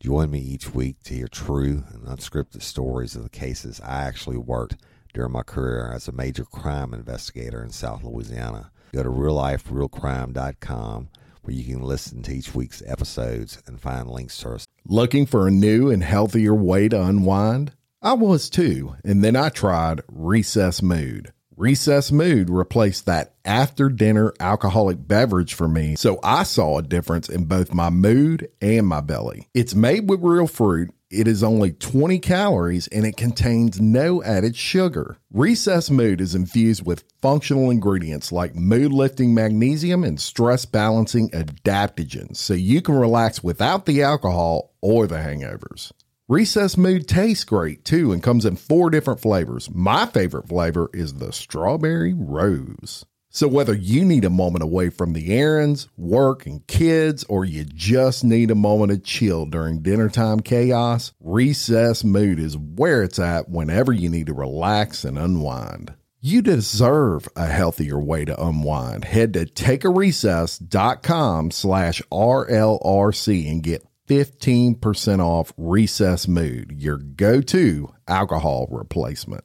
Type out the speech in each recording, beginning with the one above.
Join me each week to hear true and unscripted stories of the cases I actually worked during my career as a major crime investigator in South Louisiana. Go to realliferealcrime.com where you can listen to each week's episodes and find links to us. Looking for a new and healthier way to unwind? I was too, and then I tried Recess Mood. Recess Mood replaced that after dinner alcoholic beverage for me, so I saw a difference in both my mood and my belly. It's made with real fruit. It is only 20 calories and it contains no added sugar. Recess Mood is infused with functional ingredients like mood lifting magnesium and stress balancing adaptogens, so you can relax without the alcohol or the hangovers. Recess Mood tastes great too and comes in four different flavors. My favorite flavor is the strawberry rose. So, whether you need a moment away from the errands, work, and kids, or you just need a moment of chill during dinner time chaos, Recess Mood is where it's at whenever you need to relax and unwind. You deserve a healthier way to unwind. Head to takearecess.com slash RLRC and get 15% off Recess Mood, your go to alcohol replacement.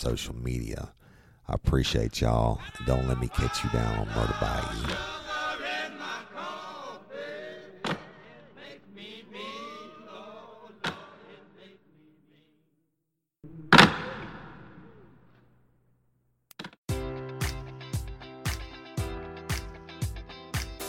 Social media. I appreciate y'all. Don't let me catch you down on Murder Bayou.